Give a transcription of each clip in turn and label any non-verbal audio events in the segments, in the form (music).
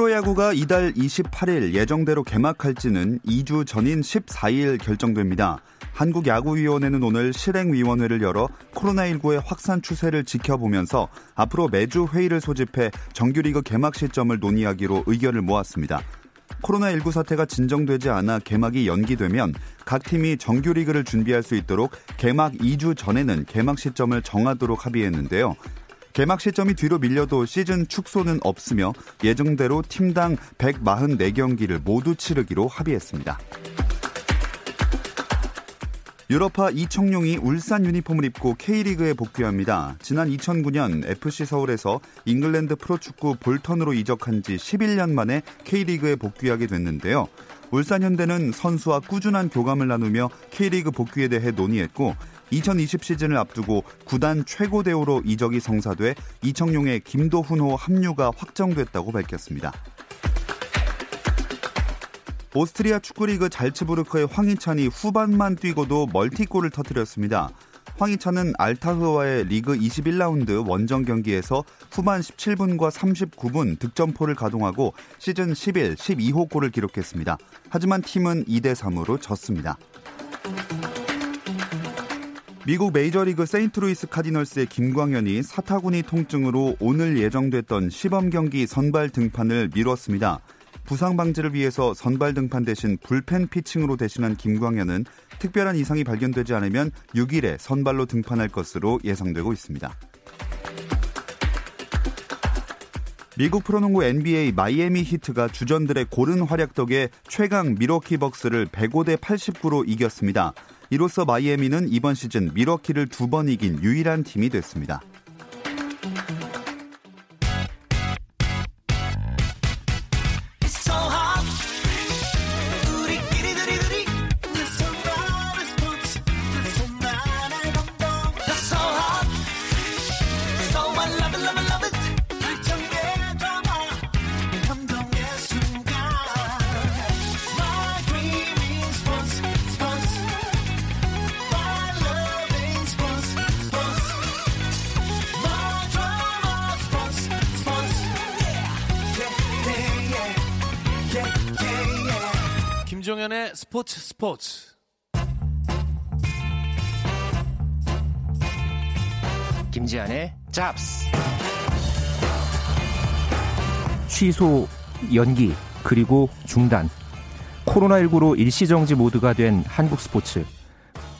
프로야구가 이달 28일 예정대로 개막할지는 2주 전인 14일 결정됩니다. 한국야구위원회는 오늘 실행위원회를 열어 코로나19의 확산 추세를 지켜보면서 앞으로 매주 회의를 소집해 정규리그 개막 시점을 논의하기로 의견을 모았습니다. 코로나19 사태가 진정되지 않아 개막이 연기되면 각 팀이 정규리그를 준비할 수 있도록 개막 2주 전에는 개막 시점을 정하도록 합의했는데요. 개막 시점이 뒤로 밀려도 시즌 축소는 없으며 예정대로 팀당 144경기를 모두 치르기로 합의했습니다. 유럽파 이청용이 울산 유니폼을 입고 K리그에 복귀합니다. 지난 2009년 FC 서울에서 잉글랜드 프로축구 볼턴으로 이적한 지 11년 만에 K리그에 복귀하게 됐는데요. 울산 현대는 선수와 꾸준한 교감을 나누며 K리그 복귀에 대해 논의했고 2020 시즌을 앞두고 구단 최고 대우로 이적이 성사돼 이청용의 김도훈호 합류가 확정됐다고 밝혔습니다. 오스트리아 축구리그 잘츠부르크의 황희찬이 후반만 뛰고도 멀티골을 터뜨렸습니다. 황희찬은 알타흐와의 리그 21라운드 원정 경기에서 후반 17분과 39분 득점포를 가동하고 시즌 11, 12호 골을 기록했습니다. 하지만 팀은 2대 3으로 졌습니다. 미국 메이저리그 세인트루이스 카디널스의 김광현이 사타구니 통증으로 오늘 예정됐던 시범 경기 선발 등판을 미뤘습니다. 부상 방지를 위해서 선발 등판 대신 불펜 피칭으로 대신한 김광현은 특별한 이상이 발견되지 않으면 6일에 선발로 등판할 것으로 예상되고 있습니다. 미국 프로농구 NBA 마이애미 히트가 주전들의 고른 활약 덕에 최강 밀워키 벅스를 105대 89로 이겼습니다. 이로써 마이애미는 이번 시즌 밀워키를 두 번 이긴 유일한 팀이 됐습니다. 스포츠 스포츠. 김지한의 잡스. 취소, 연기, 그리고 중단. 코로나19로 일시정지 모드가 된 한국 스포츠.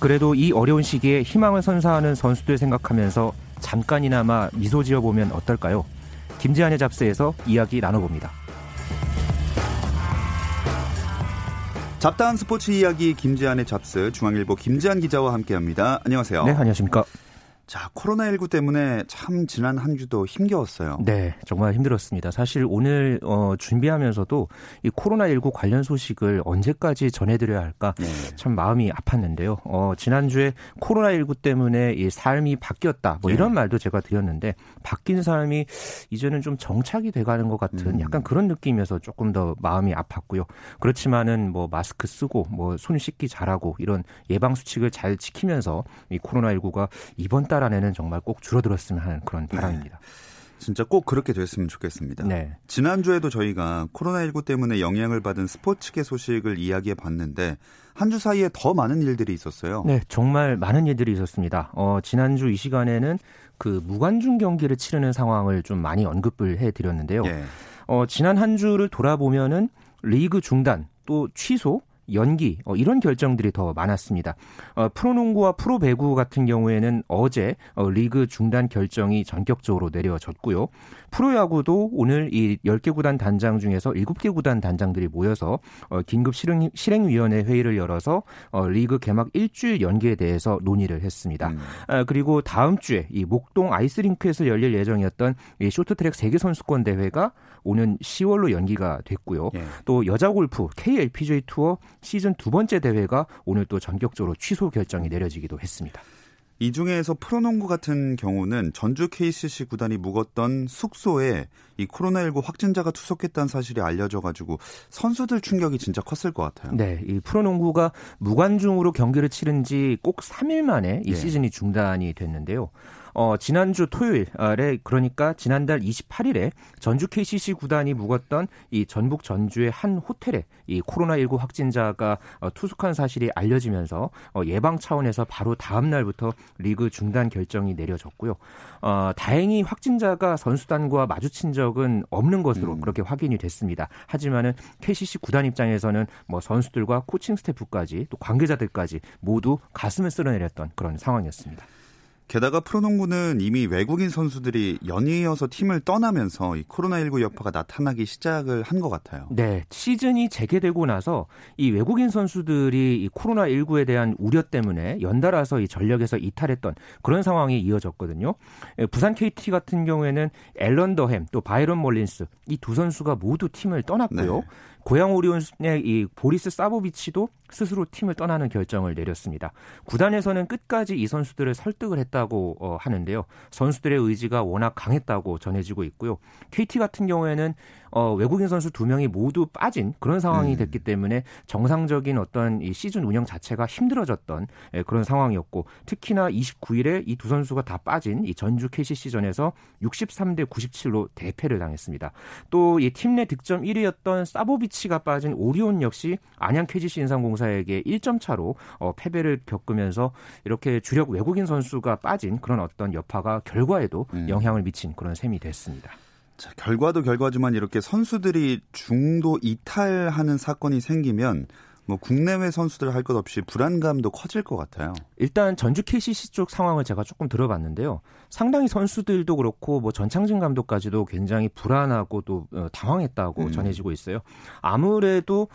그래도 이 어려운 시기에 희망을 선사하는 선수들 생각하면서 잠깐이나마 미소 지어보면 어떨까요? 김지한의 잡스에서 이야기 나눠봅니다. 잡다한 스포츠 이야기 김지한의 잡스 중앙일보 김지한 기자와 함께합니다. 안녕하세요. 네, 안녕하십니까. 자, 코로나19 때문에 참 지난 한 주도 힘겨웠어요. 네, 정말 힘들었습니다. 사실 오늘 어, 준비하면서도 이 코로나19 관련 소식을 언제까지 전해드려야 할까 네. 참 마음이 아팠는데요. 어, 지난주에 코로나19 때문에 이 삶이 바뀌었다. 뭐 네. 이런 네. 말도 제가 드렸는데 바뀐 삶이 이제는 좀 정착이 돼가는 것 같은 음. 약간 그런 느낌이어서 조금 더 마음이 아팠고요. 그렇지만은 뭐 마스크 쓰고 뭐 손 씻기 잘하고 이런 예방 수칙을 잘 지키면서 이 코로나19가 이번 달 안에는 정말 꼭 줄어들었으면 하는 그런 네. 바람입니다. 네. 진짜 꼭 그렇게 됐으면 좋겠습니다. 네. 지난주에도 저희가 코로나19 때문에 영향을 받은 스포츠계 소식을 이야기해 봤는데 한 주 사이에 더 많은 일들이 있었어요. 네, 정말 많은 일들이 있었습니다. 어, 지난주 이 시간에는 그 무관중 경기를 치르는 상황을 좀 많이 언급을 해 드렸는데요. 예. 어, 지난 한 주를 돌아보면은 리그 중단 또 취소 연기 어, 이런 결정들이 더 많았습니다. 어, 프로농구와 프로배구 같은 경우에는 어제 어, 리그 중단 결정이 전격적으로 내려졌고요. 프로야구도 오늘 이 10개 구단 단장 중에서 7개 구단 단장들이 모여서 어, 긴급 실행, 실행위원회 회의를 열어서 어, 리그 개막 일주일 연기에 대해서 논의를 했습니다. 음. 아, 그리고 다음 주에 이 목동 아이스링크에서 열릴 예정이었던 이 쇼트트랙 세계 선수권 대회가 오는 10월로 연기가 됐고요. 예. 또 여자 골프 KLPGA 투어 시즌 두 번째 대회가 오늘 또 전격적으로 취소 결정이 내려지기도 했습니다. 이 중에서 프로농구 같은 경우는 전주 KCC 구단이 묵었던 숙소에 이 코로나19 확진자가 투석했다는 사실이 알려져 가지고 선수들 충격이 진짜 컸을 것 같아요. 네, 이 프로농구가 무관중으로 경기를 치른 지 꼭 3일 만에 이 네. 시즌이 중단이 됐는데요. 어, 지난주 토요일에 그러니까 지난달 28일에 전주 KCC 구단이 묵었던 이 전북 전주의 한 호텔에 이 코로나19 확진자가 어, 투숙한 사실이 알려지면서 어, 예방 차원에서 바로 다음 날부터 리그 중단 결정이 내려졌고요. 어, 다행히 확진자가 선수단과 마주친 적은 없는 것으로 음. 그렇게 확인이 됐습니다. 하지만은 KCC 구단 입장에서는 뭐 선수들과 코칭 스태프까지 또 관계자들까지 모두 가슴을 쓸어내렸던 그런 상황이었습니다. 게다가 프로농구는 이미 외국인 선수들이 연이어서 팀을 떠나면서 이 코로나19 여파가 나타나기 시작을 한 것 같아요. 네, 시즌이 재개되고 나서 이 외국인 선수들이 이 코로나19에 대한 우려 때문에 연달아서 이 전력에서 이탈했던 그런 상황이 이어졌거든요. 예, 부산 KT 같은 경우에는 앨런 더햄 또 바이런 몰린스 이 두 선수가 모두 팀을 떠났고요. 네. 고양 오리온의 이 보리스 사보비치도 스스로 팀을 떠나는 결정을 내렸습니다. 구단에서는 끝까지 이 선수들을 설득을 했다고 어, 하는데요. 선수들의 의지가 워낙 강했다고 전해지고 있고요. KT 같은 경우에는 어, 외국인 선수 두 명이 모두 빠진 그런 상황이 음. 됐기 때문에 정상적인 어떤 이 시즌 운영 자체가 힘들어졌던 예, 그런 상황이었고 특히나 29일에 이 두 선수가 다 빠진 이 전주 KCC전에서 63대 97로 대패를 당했습니다. 또 이 팀 내 득점 1위였던 사보비치가 빠진 오리온 역시 안양 KGC 인삼공사 에게 1점 차로 어, 패배를 겪으면서 이렇게 주력 외국인 선수가 빠진 그런 어떤 여파가 결과에도 음. 영향을 미친 그런 셈이 됐습니다. 자, 결과도 결과지만 이렇게 선수들이 중도 이탈하는 사건이 생기면 뭐 국내외 선수들 할 것 없이 불안감도 커질 것 같아요. 일단 전주 KCC 쪽 상황을 제가 조금 들어봤는데요. 상당히 선수들도 그렇고 뭐 전창진 감독까지도 굉장히 불안하고 또 어, 당황했다고 음. 전해지고 있어요. 아무래도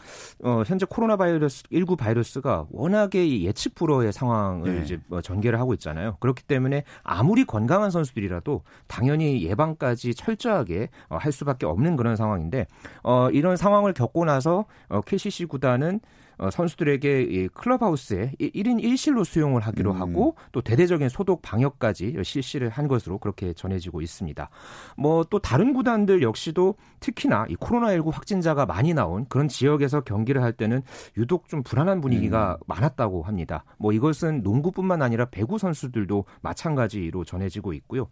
어 현재 코로나 바이러스 19 바이러스가 워낙에 예측 불허의 상황을 네. 이제 뭐 전개를 하고 있잖아요. 그렇기 때문에 아무리 건강한 선수들이라도 당연히 예방까지 철저하게 어, 할 수밖에 없는 그런 상황인데 어 이런 상황을 겪고 나서 어 KCC 구단은 어, 선수들에게 이 클럽하우스에 1인 1실로 수용을 하기로 음. 하고 또 대대적인 소독 방역까지 실시를 한 것으로 그렇게 전해지고 있습니다. 뭐 또 다른 구단들 역시도 특히나 이 코로나19 확진자가 많이 나온 그런 지역에서 경기를 할 때는 유독 좀 불안한 분위기가 음. 많았다고 합니다. 뭐 이것은 농구뿐만 아니라 배구 선수들도 마찬가지로 전해지고 있고요.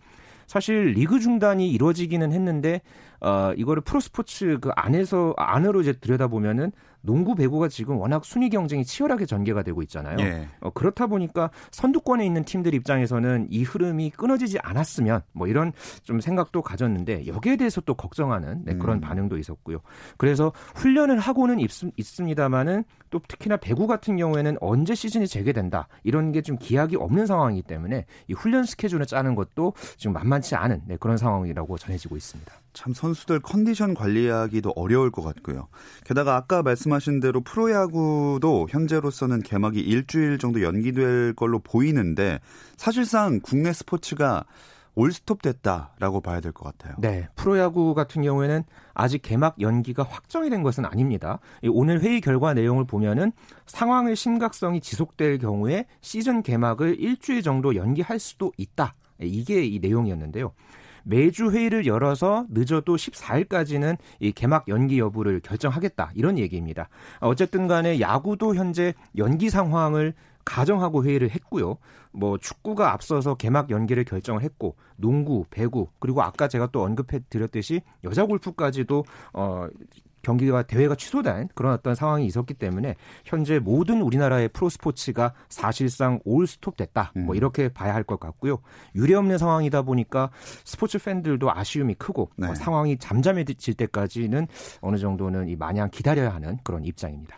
사실 리그 중단이 이루어지기는 했는데 어 이거를 프로스포츠 그 안에서 안으로 이제 들여다보면은 농구 배구가 지금 워낙 순위 경쟁이 치열하게 전개가 되고 있잖아요. 예. 어, 그렇다 보니까 선두권에 있는 팀들 입장에서는 이 흐름이 끊어지지 않았으면 뭐 이런 좀 생각도 가졌는데 여기에 대해서 또 걱정하는 네, 그런 음. 반응도 있었고요. 그래서 훈련을 하고는 있, 있습니다만은 또 특히나 배구 같은 경우에는 언제 시즌이 재개된다 이런 게 좀 기약이 없는 상황이기 때문에 이 훈련 스케줄을 짜는 것도 지금 만만치 않은 네, 그런 상황이라고 전해지고 있습니다. 참 선수들 컨디션 관리하기도 어려울 것 같고요. 게다가 아까 말씀하신 대로 프로야구도 현재로서는 개막이 일주일 정도 연기될 걸로 보이는데 사실상 국내 스포츠가 올스톱 됐다라고 봐야 될 것 같아요. 네. 프로야구 같은 경우에는 아직 개막 연기가 확정이 된 것은 아닙니다. 오늘 회의 결과 내용을 보면은 상황의 심각성이 지속될 경우에 시즌 개막을 일주일 정도 연기할 수도 있다. 이게 이 내용이었는데요. 매주 회의를 열어서 늦어도 14일까지는 이 개막 연기 여부를 결정하겠다 이런 얘기입니다. 어쨌든 간에 야구도 현재 연기 상황을 가정하고 회의를 했고요. 뭐 축구가 앞서서 개막 연기를 결정을 했고 농구, 배구 그리고 아까 제가 또 언급해 드렸듯이 여자 골프까지도 어 경기가 대회가 취소된 그런 어떤 상황이 있었기 때문에 현재 모든 우리나라의 프로 스포츠가 사실상 올 스톱됐다. 뭐 음. 뭐 이렇게 봐야 할 것 같고요. 유례 없는 상황이다 보니까 스포츠 팬들도 아쉬움이 크고 네. 어, 상황이 잠잠해질 때까지는 어느 정도는 이 마냥 기다려야 하는 그런 입장입니다.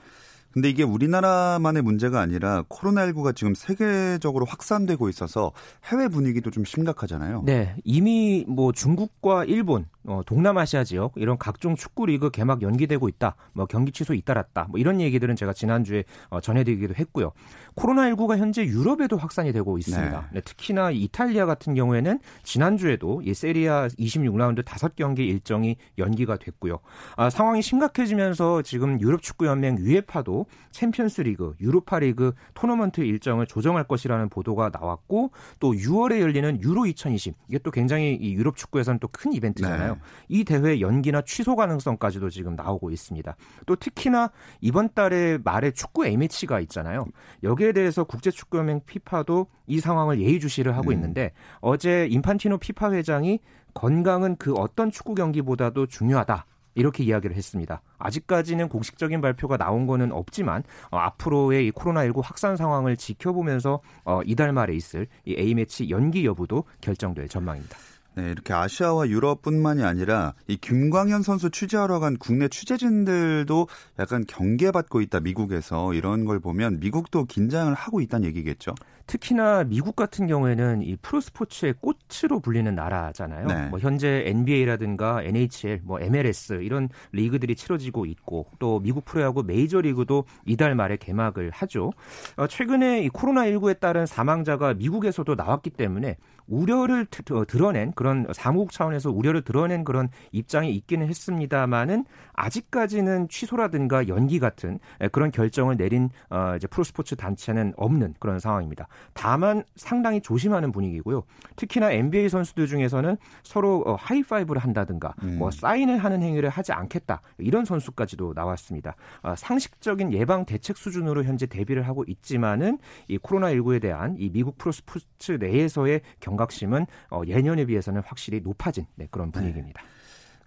근데 이게 우리나라만의 문제가 아니라 코로나19가 지금 세계적으로 확산되고 있어서 해외 분위기도 좀 심각하잖아요. 네. 이미 뭐 중국과 일본, 어, 동남아시아 지역 이런 각종 축구 리그 개막 연기되고 있다. 뭐 경기 취소 잇따랐다. 뭐 이런 얘기들은 제가 지난주에 어, 전해드리기도 했고요. 코로나19가 현재 유럽에도 확산이 되고 있습니다. 네. 네, 특히나 이탈리아 같은 경우에는 지난주에도 이 세리아 26라운드 5경기 일정이 연기가 됐고요. 아, 상황이 심각해지면서 지금 유럽 축구 연맹 유에파도 챔피언스 리그, 유로파 리그 토너먼트 일정을 조정할 것이라는 보도가 나왔고 또 6월에 열리는 유로 2020 이게 또 굉장히 이 유럽 축구에서는 또 큰 이벤트잖아요. 네. 이 대회 연기나 취소 가능성까지도 지금 나오고 있습니다. 또 특히나 이번 달에 말에 축구 A매치가 있잖아요. 여기 에 대해서 국제축구연맹 피파도 이 상황을 예의주시를 하고 음. 있는데 어제 인판티노 피파 회장이 건강은 그 어떤 축구 경기보다도 중요하다. 이렇게 이야기를 했습니다. 아직까지는 공식적인 발표가 나온 거는 없지만 어, 앞으로의 이 코로나19 확산 상황을 지켜보면서 어, 이달 말에 있을 이 A매치 연기 여부도 결정될 전망입니다. 네, 이렇게 아시아와 유럽뿐만이 아니라 이 김광현 선수 취재하러 간 국내 취재진들도 약간 경계받고 있다 미국에서 이런 걸 보면 미국도 긴장을 하고 있다는 얘기겠죠. 특히나 미국 같은 경우에는 이 프로 스포츠의 꽃으로 불리는 나라잖아요. 네. 뭐 현재 NBA라든가 NHL, 뭐 MLS 이런 리그들이 치러지고 있고 또 미국 프로야구 메이저 리그도 이달 말에 개막을 하죠. 어, 최근에 이 코로나 19에 따른 사망자가 미국에서도 나왔기 때문에 우려를 어, 드러낸 그런 사무국 차원에서 우려를 드러낸 그런 입장이 있기는 했습니다만은 아직까지는 취소라든가 연기 같은 그런 결정을 내린 어 이제 프로스포츠 단체는 없는 그런 상황입니다. 다만 상당히 조심하는 분위기고요. 특히나 NBA 선수들 중에서는 서로 어 하이파이브를 한다든가 음. 뭐 사인을 하는 행위를 하지 않겠다 이런 선수까지도 나왔습니다. 어 상식적인 예방 대책 수준으로 현재 대비를 하고 있지만은 이 코로나 19에 대한 이 미국 프로스포츠 내에서의 경 각심은 어 예년에 비해서는 확실히 높아진 네, 그런 분위기입니다. 네.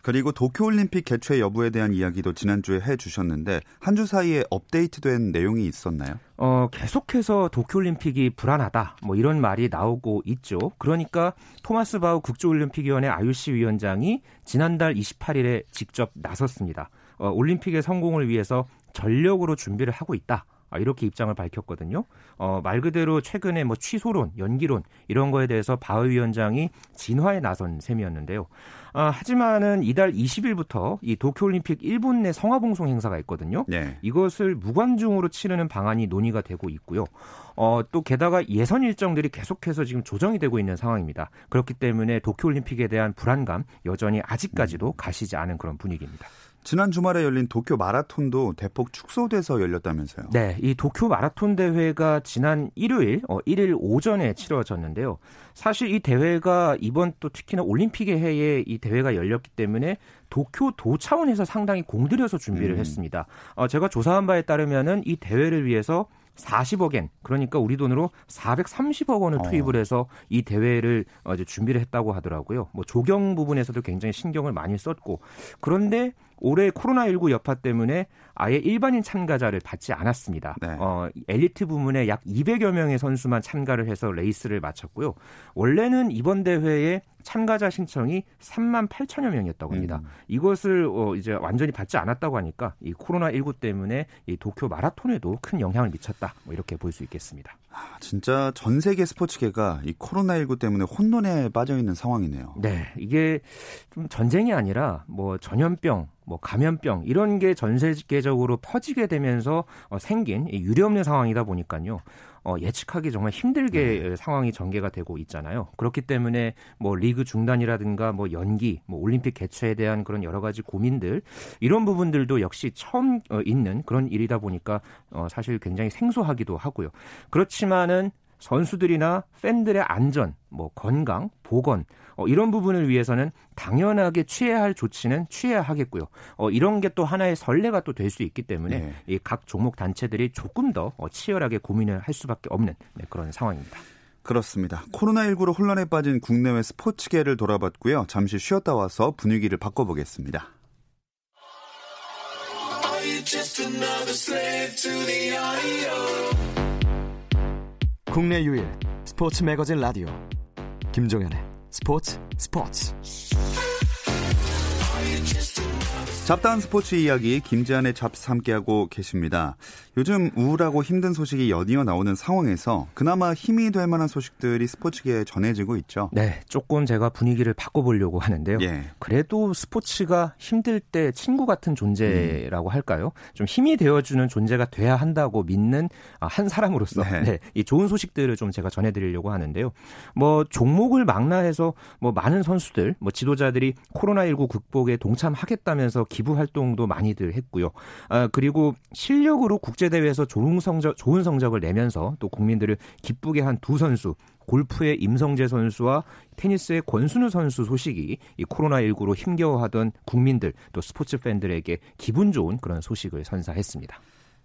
그리고 도쿄올림픽 개최 여부에 대한 이야기도 지난주에 해주셨는데 한 주 사이에 업데이트된 내용이 있었나요? 어, 계속해서 도쿄올림픽이 불안하다. 뭐 이런 말이 나오고 있죠. 그러니까 토마스 바우 국제올림픽위원회 IOC 위원장이 지난달 28일에 직접 나섰습니다. 어, 올림픽의 성공을 위해서 전력으로 준비를 하고 있다. 아, 이렇게 입장을 밝혔거든요. 어, 말 그대로 최근에 뭐 취소론, 연기론 이런 거에 대해서 바흐 위원장이 진화에 나선 셈이었는데요. 아, 하지만은 이달 20일부터 이 도쿄올림픽 일본 내 성화봉송 행사가 있거든요. 네. 이것을 무관중으로 치르는 방안이 논의가 되고 있고요. 어, 또 게다가 예선 일정들이 계속해서 지금 조정이 되고 있는 상황입니다. 그렇기 때문에 도쿄올림픽에 대한 불안감 여전히 아직까지도 가시지 않은 그런 분위기입니다. 지난 주말에 열린 도쿄 마라톤도 대폭 축소돼서 열렸다면서요? 네, 이 도쿄 마라톤 대회가 지난 일요일, 어, 1일 오전에 치러졌는데요. 사실 이 대회가 이번 또 특히나 올림픽의 해에 이 대회가 열렸기 때문에 도쿄 도 차원에서 상당히 공들여서 준비를 음. 했습니다. 어, 제가 조사한 바에 따르면은 이 대회를 위해서 40억엔 그러니까 우리 돈으로 430억 원을 투입을 어. 해서 이 대회를 어, 이제 준비를 했다고 하더라고요. 뭐 조경 부분에서도 굉장히 신경을 많이 썼고 그런데 올해 코로나19 여파 때문에 아예 일반인 참가자를 받지 않았습니다. 네. 어, 엘리트 부문에 약 200여 명의 선수만 참가를 해서 레이스를 마쳤고요. 원래는 이번 대회에 참가자 신청이 3만 8천여 명이었다고 합니다. 음. 이것을 어, 이제 완전히 받지 않았다고 하니까 이 코로나 19 때문에 이 도쿄 마라톤에도 큰 영향을 미쳤다. 뭐 이렇게 볼 수 있겠습니다. 아, 진짜 전 세계 스포츠계가 이 코로나 19 때문에 혼돈에 빠져 있는 상황이네요. 네, 이게 좀 전쟁이 아니라 뭐 전염병 뭐 감염병 이런 게 전 세계적으로 퍼지게 되면서 어, 생긴 유례없는 상황이다 보니까요. 어, 예측하기 정말 힘들게 네. 상황이 전개가 되고 있잖아요. 그렇기 때문에 뭐 리그 중단이라든가 뭐 연기, 뭐 올림픽 개최에 대한 그런 여러 가지 고민들 이런 부분들도 역시 처음 어, 있는 그런 일이다 보니까 어, 사실 굉장히 생소하기도 하고요. 그렇지만은 선수들이나 팬들의 안전, 뭐 건강, 보건 어, 이런 부분을 위해서는 당연하게 취해야 할 조치는 취해야 하겠고요. 어, 이런 게 또 하나의 선례가 또 될 수 있기 때문에 네. 이각 종목 단체들이 조금 더 어, 치열하게 고민을 할 수밖에 없는 네, 그런 상황입니다. 그렇습니다. 코로나19로 혼란에 빠진 국내외 스포츠계를 돌아봤고요. 잠시 쉬었다 와서 분위기를 바꿔보겠습니다. 국내 유일 스포츠 매거진 라디오 김종현의 스포츠 스포츠 잡다한 스포츠 이야기 김지한의 잡스 함께하고 계십니다. 요즘 우울하고 힘든 소식이 연이어 나오는 상황에서 그나마 힘이 될 만한 소식들이 스포츠계에 전해지고 있죠. 네, 조금 제가 분위기를 바꿔보려고 하는데요. 예. 그래도 스포츠가 힘들 때 친구 같은 존재라고 음. 할까요? 좀 힘이 되어주는 존재가 돼야 한다고 믿는 아, 한 사람으로서 네. 네, 이 좋은 소식들을 좀 제가 전해드리려고 하는데요. 뭐 종목을 망라해서 뭐 많은 선수들, 뭐 지도자들이 코로나19 극복에 동참하겠다면서 기부 활동도 많이들 했고요. 아, 그리고 실력으로 국제 대회에서 좋은 성적 좋은 성적을 내면서 또 국민들을 기쁘게 한 두 선수 골프의 임성재 선수와 테니스의 권순우 선수 소식이 이 코로나19로 힘겨워하던 국민들 또 스포츠 팬들에게 기분 좋은 그런 소식을 선사했습니다.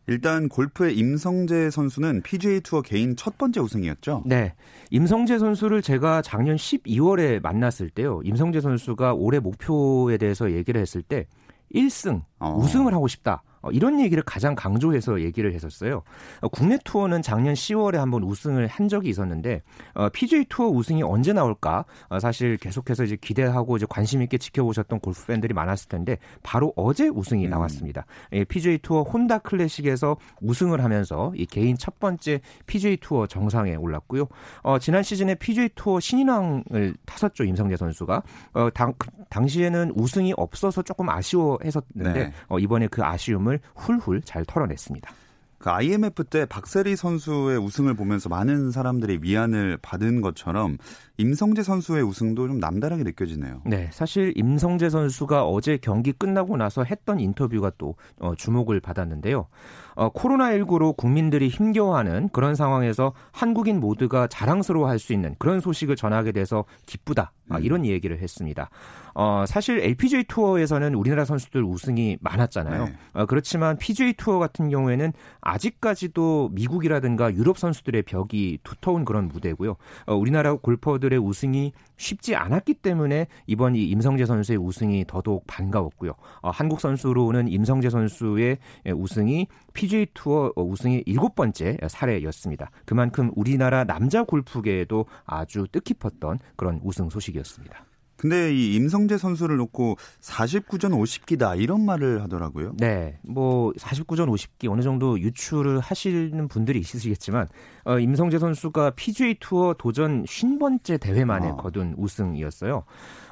일단 골프의 임성재 선수는 PGA 투어 개인 첫 번째 우승이었죠. 네. 임성재 선수를 제가 작년 12월에 만났을 때요. 임성재 선수가 올해 목표에 대해서 얘기를 했을 때 1승, 어. 우승을 하고 싶다. 어, 이런 얘기를 가장 강조해서 얘기를 했었어요. 어, 국내 투어는 작년 10월에 한번 우승을 한 적이 있었는데 어, PGA 투어 우승이 언제 나올까 어, 사실 계속해서 이제 기대하고 이제 관심 있게 지켜보셨던 골프 팬들이 많았을 텐데 바로 어제 우승이 음. 나왔습니다. 예, PGA 투어 혼다 클래식에서 우승을 하면서 이 개인 첫 번째 PGA 투어 정상에 올랐고요. 어, 지난 시즌에 PGA 투어 신인왕을 타섰죠 임성재 선수가 어, 당, 그, 당시에는 우승이 없어서 조금 아쉬워했었는데 네. 어, 이번에 그 아쉬움을 마음을 훌훌 잘 털어냈습니다. 그 IMF 때 박세리 선수의 우승을 보면서 많은 사람들이 위안을 받은 것처럼 임성재 선수의 우승도 좀 남다르게 느껴지네요. 네, 사실 임성재 선수가 어제 경기 끝나고 나서 했던 인터뷰가 또 어, 주목을 받았는데요. 어, 코로나19로 국민들이 힘겨워하는 그런 상황에서 한국인 모두가 자랑스러워할 수 있는 그런 소식을 전하게 돼서 기쁘다. 아, 음. 이런 얘기를 했습니다. 어, 사실 LPGA 투어에서는 우리나라 선수들 우승이 많았잖아요. 네. 어, 그렇지만 PGA 투어 같은 경우에는 아직까지도 미국이라든가 유럽 선수들의 벽이 두터운 그런 무대고요. 어, 우리나라 골퍼들의 우승이 쉽지 않았기 때문에 이번 이 임성재 선수의 우승이 더더욱 반가웠고요. 어, 한국 선수로는 임성재 선수의 우승이 PGA 투어 우승의 일곱 번째 사례였습니다. 그만큼 우리나라 남자 골프계에도 아주 뜻깊었던 그런 우승 소식 이었습니다. 근데 이 임성재 선수를 놓고 49전 50기다 이런 말을 하더라고요. 네, 뭐 49전 50기 어느 정도 유출을 하시는 분들이 있으시겠지만 어, 임성재 선수가 PGA 투어 도전 50번째 대회 만에 아. 거둔 우승이었어요.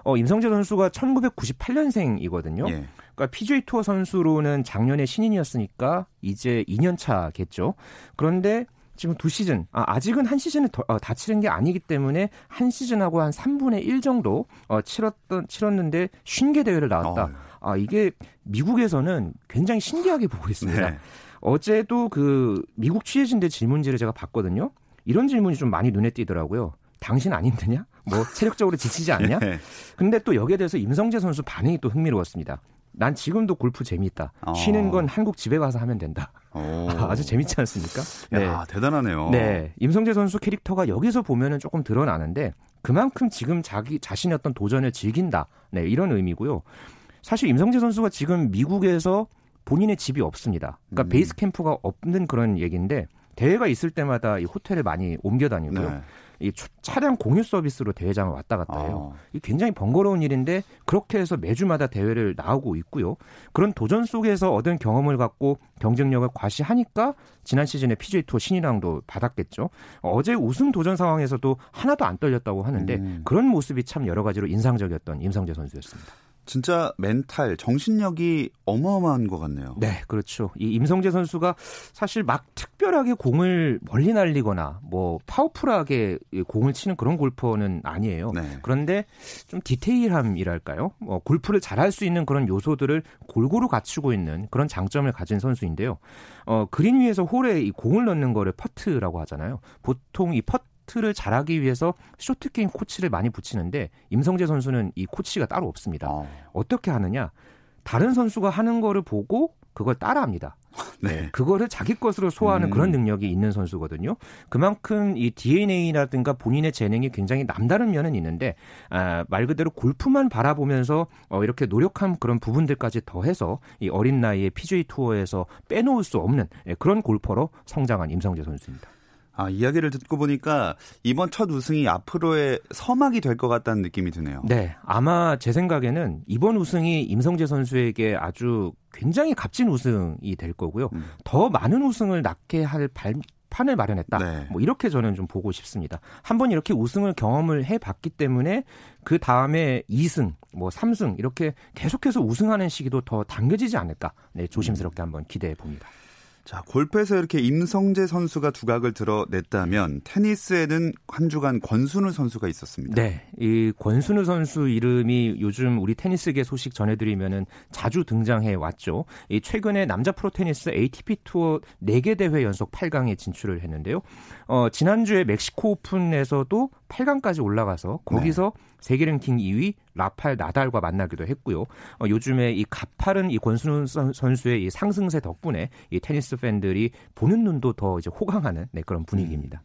어, 임성재 선수가 1998년생이거든요. 예. 그러니까 PGA 투어 선수로는 작년에 신인이었으니까 이제 2년 차겠죠. 그런데 지금 두 시즌, 아, 아직은 한 시즌을 더, 어, 다 치른 게 아니기 때문에 한 시즌하고 한 3분의 1 정도 어, 치렀던, 치렀는데 쉰개 대회를 나왔다. 어. 아, 이게 미국에서는 굉장히 신기하게 보고 있습니다. 네. 어제도 그 미국 취재진들 질문지를 제가 봤거든요. 이런 질문이 좀 많이 눈에 띄더라고요. 당신 안 힘드냐? 뭐 체력적으로 지치지 않냐? 네. (laughs) 근데 또 여기에 대해서 임성재 선수 반응이 또 흥미로웠습니다. 난 지금도 골프 재미있다. 어. 쉬는 건 한국 집에 가서 하면 된다. (laughs) 아주 재밌지 않습니까? 네. 야, 대단하네요. 네. 임성재 선수 캐릭터가 여기서 보면은 조금 드러나는데 그만큼 지금 자기 자신의 어떤 도전을 즐긴다. 네, 이런 의미고요. 사실 임성재 선수가 지금 미국에서 본인의 집이 없습니다. 그러니까 음. 베이스 캠프가 없는 그런 얘기인데 대회가 있을 때마다 이 호텔을 많이 옮겨 다니고요. 네. 이 차량 공유 서비스로 대회장을 왔다 갔다 해요. 아. 이 굉장히 번거로운 일인데 그렇게 해서 매주마다 대회를 나오고 있고요. 그런 도전 속에서 얻은 경험을 갖고 경쟁력을 과시하니까 지난 시즌에 PGA 투어 신인왕도 받았겠죠. 어제 우승 도전 상황에서도 하나도 안 떨렸다고 하는데 음. 그런 모습이 참 여러 가지로 인상적이었던 임성재 선수였습니다. 진짜 멘탈, 정신력이 어마어마한 것 같네요. 네, 그렇죠. 이 임성재 선수가 사실 막 특별하게 공을 멀리 날리거나 뭐 파워풀하게 공을 치는 그런 골퍼는 아니에요. 네. 그런데 좀 디테일함이랄까요? 뭐 골프를 잘할 수 있는 그런 요소들을 골고루 갖추고 있는 그런 장점을 가진 선수인데요. 어, 그린 위에서 홀에 이 공을 넣는 거를 퍼트라고 하잖아요. 보통 이 퍼트 쇼트를 잘하기 위해서 쇼트 게임 코치를 많이 붙이는데 임성재 선수는 이 코치가 따로 없습니다. 어. 어떻게 하느냐? 다른 선수가 하는 거를 보고 그걸 따라합니다. (laughs) 네. 그거를 자기 것으로 소화하는 음. 그런 능력이 있는 선수거든요. 그만큼 이 DNA라든가 본인의 재능이 굉장히 남다른 면은 있는데 아, 말 그대로 골프만 바라보면서 어, 이렇게 노력한 그런 부분들까지 더해서 이 어린 나이에 PGA 투어에서 빼놓을 수 없는 예, 그런 골퍼로 성장한 임성재 선수입니다. 아, 이야기를 듣고 보니까 이번 첫 우승이 앞으로의 서막이 될 것 같다는 느낌이 드네요. 네. 아마 제 생각에는 이번 우승이 임성재 선수에게 아주 굉장히 값진 우승이 될 거고요. 음. 더 많은 우승을 낳게 할 발, 판을 마련했다. 네. 뭐 이렇게 저는 좀 보고 싶습니다. 한번 이렇게 우승을 경험을 해 봤기 때문에 그 다음에 2승, 뭐 3승 이렇게 계속해서 우승하는 시기도 더 당겨지지 않을까. 네, 조심스럽게 한번 기대해 봅니다. 자, 골프에서 이렇게 임성재 선수가 두각을 드러냈다면 테니스에는 한 주간 권순우 선수가 있었습니다. 네. 이 권순우 선수 이름이 요즘 우리 테니스계 소식 전해 드리면은 자주 등장해 왔죠. 이 최근에 남자 프로 테니스 ATP 투어 4개 대회 연속 8강에 진출을 했는데요. 어, 지난주에 멕시코 오픈에서도 8강까지 올라가서 거기서 네. 세계 랭킹 2위 라팔 나달과 만나기도 했고요. 어, 요즘에 이 가파른 이 권순우 선수의 이 상승세 덕분에 이 테니스 팬들이 보는 눈도 더 이제 호강하는 네, 그런 분위기입니다.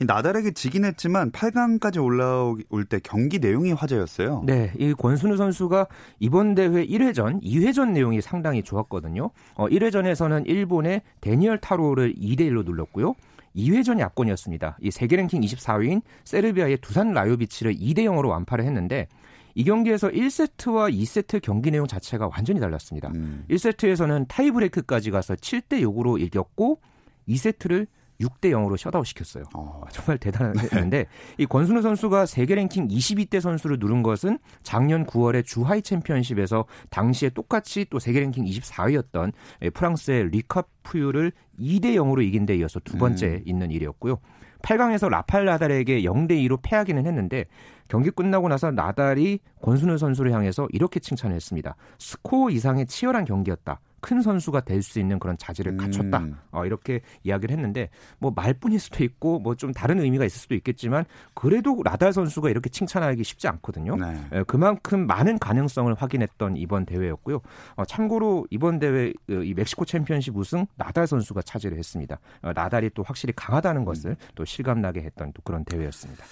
음. 나달에게 지긴 했지만 8강까지 올라올 때 경기 내용이 화제였어요. 네, 이 권순우 선수가 이번 대회 1회전, 2회전 내용이 상당히 좋았거든요. 어, 1회전에서는 일본의 데니얼 타로를 2대 1로 눌렀고요. 2회전이 압권이었습니다. 이 세계 랭킹 24위인 세르비아의 두산 라요비치를 2대 0으로 완파를 했는데 이 경기에서 1세트와 2세트 경기 내용 자체가 완전히 달랐습니다. 음. 1세트에서는 타이브레이크까지 가서 7대 6으로 이겼고 2세트를 6대 0으로 셧아웃 시켰어요. 어. 정말 대단했는데 네. 이 권순우 선수가 세계 랭킹 20위대 선수를 누른 것은 작년 9월에 주하이 챔피언십에서 당시에 똑같이 또 세계 랭킹 24위였던 프랑스의 뤼카 푸유를 2대 0으로 이긴 데 이어서 두 번째 음. 있는 일이었고요. 8강에서 라팔 나달에게 0대 2로 패하기는 했는데 경기 끝나고 나서 나달이 권순우 선수를 향해서 이렇게 칭찬했습니다. 스코어 이상의 치열한 경기였다. 큰 선수가 될 수 있는 그런 자질을 갖췄다. 음. 어, 이렇게 이야기를 했는데 뭐 말뿐일 수도 있고 뭐 좀 다른 의미가 있을 수도 있겠지만 그래도 라달 선수가 이렇게 칭찬하기 쉽지 않거든요. 네. 에, 예, 그만큼 많은 가능성을 확인했던 이번 대회였고요. 어, 참고로 이번 대회 그이 멕시코 챔피언십 우승 나달 선수가 차지를 했습니다. 어, 나달이 또 확실히 강하다는 것을 음. 또 실감나게 했던 또 그런 대회였습니다.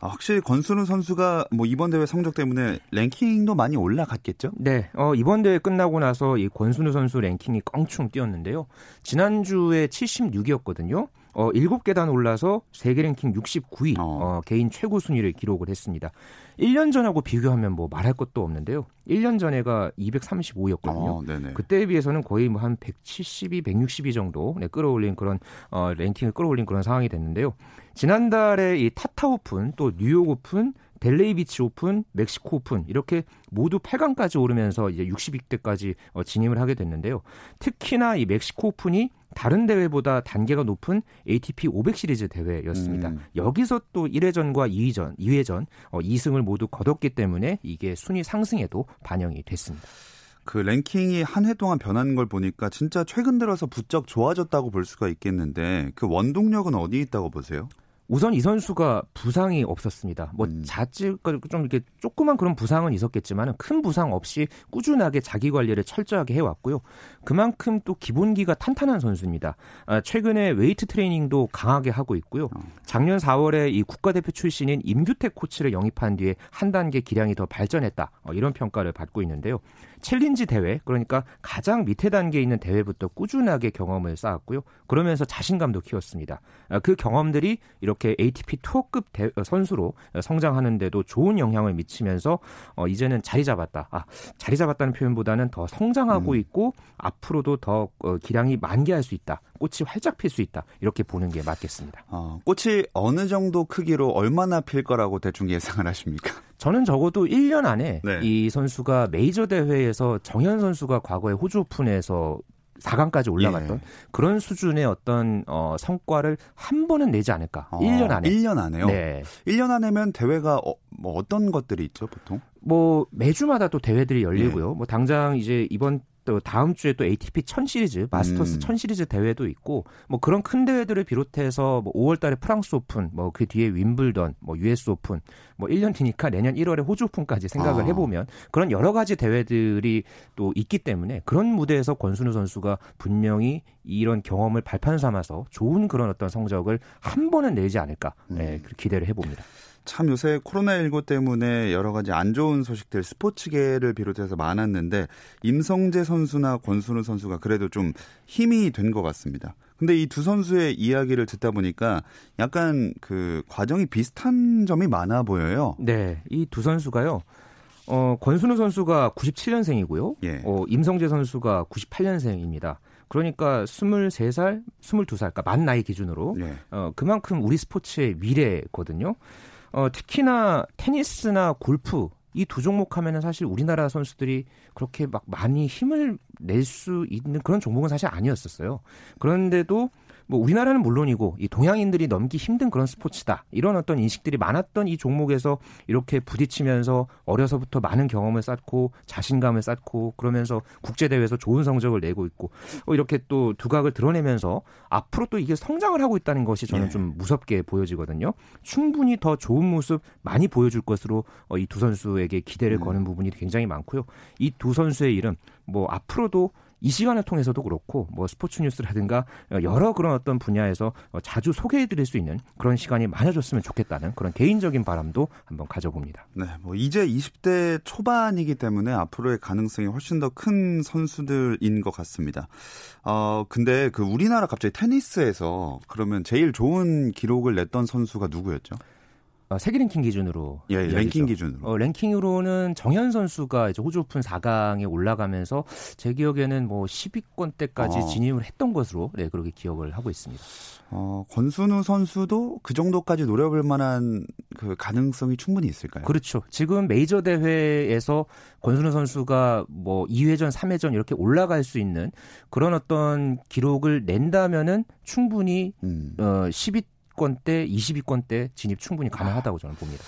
아, 확실히 권순우 선수가 뭐 이번 대회 성적 때문에 랭킹도 많이 올라갔겠죠? 네, 어, 이번 대회 끝나고 나서 이 권순우 선수 랭킹이 껑충 뛰었는데요. 지난주에 76위였거든요. 어, 7계단 올라서 세계 랭킹 69위, 어. 어, 개인 최고 순위를 기록을 했습니다. 1년 전하고 비교하면 뭐 말할 것도 없는데요. 1년 전에가 235였거든요. 어, 그때에 비해서는 거의 뭐 한 172, 162 정도 네, 끌어올린 그런 어, 랭킹을 끌어올린 그런 상황이 됐는데요. 지난달에 이 타타 오픈 또 뉴욕 오픈 델레이 비치 오픈, 멕시코 오픈 이렇게 모두 8강까지 오르면서 이제 60위대까지 어, 진입을 하게 됐는데요. 특히나 이 멕시코 오픈이 다른 대회보다 단계가 높은 ATP 500 시리즈 대회였습니다. 음. 여기서 또 1회전과 2회전, 2회전 어, 2승을 모두 거뒀기 때문에 이게 순위 상승에도 반영이 됐습니다. 그 랭킹이 한 해 동안 변하는 걸 보니까 진짜 최근 들어서 부쩍 좋아졌다고 볼 수가 있겠는데 그 원동력은 어디 있다고 보세요? 우선 이 선수가 부상이 없었습니다. 뭐 음. 자칫 좀 이렇게 조그만 그런 부상은 있었겠지만 큰 부상 없이 꾸준하게 자기 관리를 철저하게 해왔고요. 그만큼 또 기본기가 탄탄한 선수입니다. 아, 최근에 웨이트 트레이닝도 강하게 하고 있고요. 어. 작년 4월에 이 국가대표 출신인 임규태 코치를 영입한 뒤에 한 단계 기량이 더 발전했다. 어, 이런 평가를 받고 있는데요. 챌린저 대회 그러니까 가장 밑에 단계에 있는 대회부터 꾸준하게 경험을 쌓았고요. 그러면서 자신감도 키웠습니다. 아, 그 경험들이 이렇게 ATP 투어급 대, 어, 선수로 성장하는데도 좋은 영향을 미치면서 어, 이제는 자리 잡았다. 아, 자리 잡았다는 표현보다는 더 성장하고 음. 있고 앞으로도 더 어, 기량이 만개할 수 있다. 꽃이 활짝 필 수 있다. 이렇게 보는 게 맞겠습니다. 어, 꽃이 어느 정도 크기로 얼마나 필 거라고 대충 예상을 하십니까? 저는 적어도 1년 안에 네. 이 선수가 메이저 대회에서 정현 선수가 과거에 호주 오픈에서 4강까지 올라갔던 예. 그런 수준의 어떤 어, 성과를 한 번은 내지 않을까. 어, 1년 안에. 1년 안에요? 네. 1년 안에면 대회가 어, 뭐 어떤 것들이 있죠, 보통? 뭐 매주마다 또 대회들이 열리고요. 예. 뭐 당장 이제 이번 또 다음 주에 또 ATP 1000 시리즈, 마스터스 음. 1000 시리즈 대회도 있고 뭐 그런 큰 대회들을 비롯해서 뭐 5월 달에 프랑스 오픈, 뭐 그 뒤에 윔블던, 뭐 US 오픈, 뭐 1년 뒤니까 내년 1월에 호주 오픈까지 생각을 아. 해 보면 그런 여러 가지 대회들이 또 있기 때문에 그런 무대에서 권순우 선수가 분명히 이런 경험을 발판 삼아서 좋은 그런 어떤 성적을 한 번은 내지 않을까 음. 네, 기대를 해 봅니다. 참 요새 코로나19 때문에 여러 가지 안 좋은 소식들 스포츠계를 비롯해서 많았는데 임성재 선수나 권순우 선수가 그래도 좀 힘이 된 것 같습니다. 근데 이 두 선수의 이야기를 듣다 보니까 약간 그 과정이 비슷한 점이 많아 보여요. 네. 이 두 선수가요. 어, 권순우 선수가 97년생이고요. 예. 어, 임성재 선수가 98년생입니다. 그러니까 23살, 22살, 그러니까 만 나이 기준으로 예. 어, 그만큼 우리 스포츠의 미래거든요. 어, 특히나 테니스나 골프 이 두 종목 하면은 사실 우리나라 선수들이 그렇게 막 많이 힘을 낼 수 있는 그런 종목은 사실 아니었었어요. 그런데도 뭐 우리나라는 물론이고 이 동양인들이 넘기 힘든 그런 스포츠다 이런 어떤 인식들이 많았던 이 종목에서 이렇게 부딪히면서 어려서부터 많은 경험을 쌓고 자신감을 쌓고 그러면서 국제 대회에서 좋은 성적을 내고 있고 어, 이렇게 또 두각을 드러내면서 앞으로 또 이게 성장을 하고 있다는 것이 저는 네. 좀 무섭게 보여지거든요. 충분히 더 좋은 모습 많이 보여줄 것으로 어, 이두 선수에게 기대를 음. 거는 부분이 굉장히 많고요. 이 두 선수의 이름 뭐 앞으로도 이 시간을 통해서도 그렇고 뭐 스포츠 뉴스라든가 여러 그런 어떤 분야에서 자주 소개해 드릴 수 있는 그런 시간이 많아졌으면 좋겠다는 그런 개인적인 바람도 한번 가져봅니다. 네, 뭐 이제 20대 초반이기 때문에 앞으로의 가능성이 훨씬 더 큰 선수들인 것 같습니다. 어 근데 그 우리나라 갑자기 테니스에서 그러면 제일 좋은 기록을 냈던 선수가 누구였죠? 어, 세계 랭킹 기준으로 예, 랭킹 기준으로 어, 랭킹으로는 정현 선수가 이제 호주 오픈 4강에 올라가면서 제 기억에는 뭐 10위권 때까지 어. 진입을 했던 것으로 네 그렇게 기억을 하고 있습니다. 어, 권순우 선수도 그 정도까지 노려볼 만한 그 가능성이 충분히 있을까요? 그렇죠. 지금 메이저 대회에서 권순우 선수가 뭐 2회전, 3회전 이렇게 올라갈 수 있는 그런 어떤 기록을 낸다면은 충분히 음. 어 10위 10위권 대, 20위권 대 진입 충분히 가능하다고 저는 봅니다.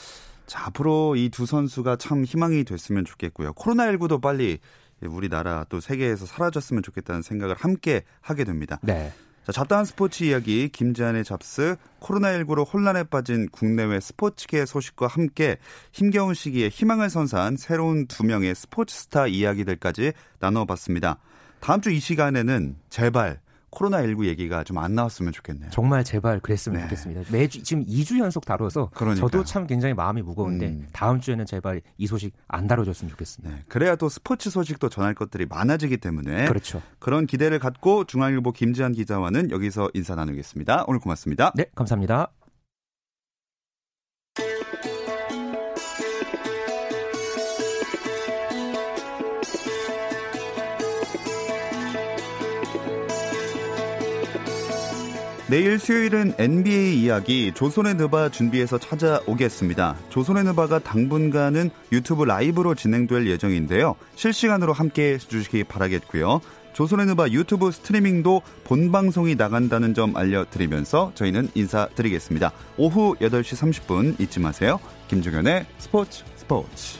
자, 앞으로 이 두 선수가 참 희망이 됐으면 좋겠고요. 코로나19도 빨리 우리나라 또 세계에서 사라졌으면 좋겠다는 생각을 함께 하게 됩니다. 네. 자, 잡다한 스포츠 이야기 김지한의 잡스 코로나19로 혼란에 빠진 국내외 스포츠계 소식과 함께 힘겨운 시기에 희망을 선사한 새로운 두 명의 스포츠 스타 이야기들까지 나눠봤습니다. 다음 주 이 시간에는 제발 코로나19 얘기가 좀 안 나왔으면 좋겠네요. 정말 제발 그랬으면 네. 좋겠습니다. 매주 지금 2주 연속 다뤄서 그러니까요. 저도 참 굉장히 마음이 무거운데 음. 다음 주에는 제발 이 소식 안 다뤄줬으면 좋겠습니다. 네. 그래야 또 스포츠 소식도 전할 것들이 많아지기 때문에 그렇죠. 그런 기대를 갖고 중앙일보 김지한 기자와는 여기서 인사 나누겠습니다. 오늘 고맙습니다. 네, 감사합니다. 내일 수요일은 NBA 이야기 조선의 느바 준비해서 찾아오겠습니다. 조선의 느바가 당분간은 유튜브 라이브로 진행될 예정인데요. 실시간으로 함께 해주시기 바라겠고요. 조선의 느바 유튜브 스트리밍도 본방송이 나간다는 점 알려드리면서 저희는 인사드리겠습니다. 오후 8시 30분 잊지 마세요. 김종현의 스포츠 스포츠.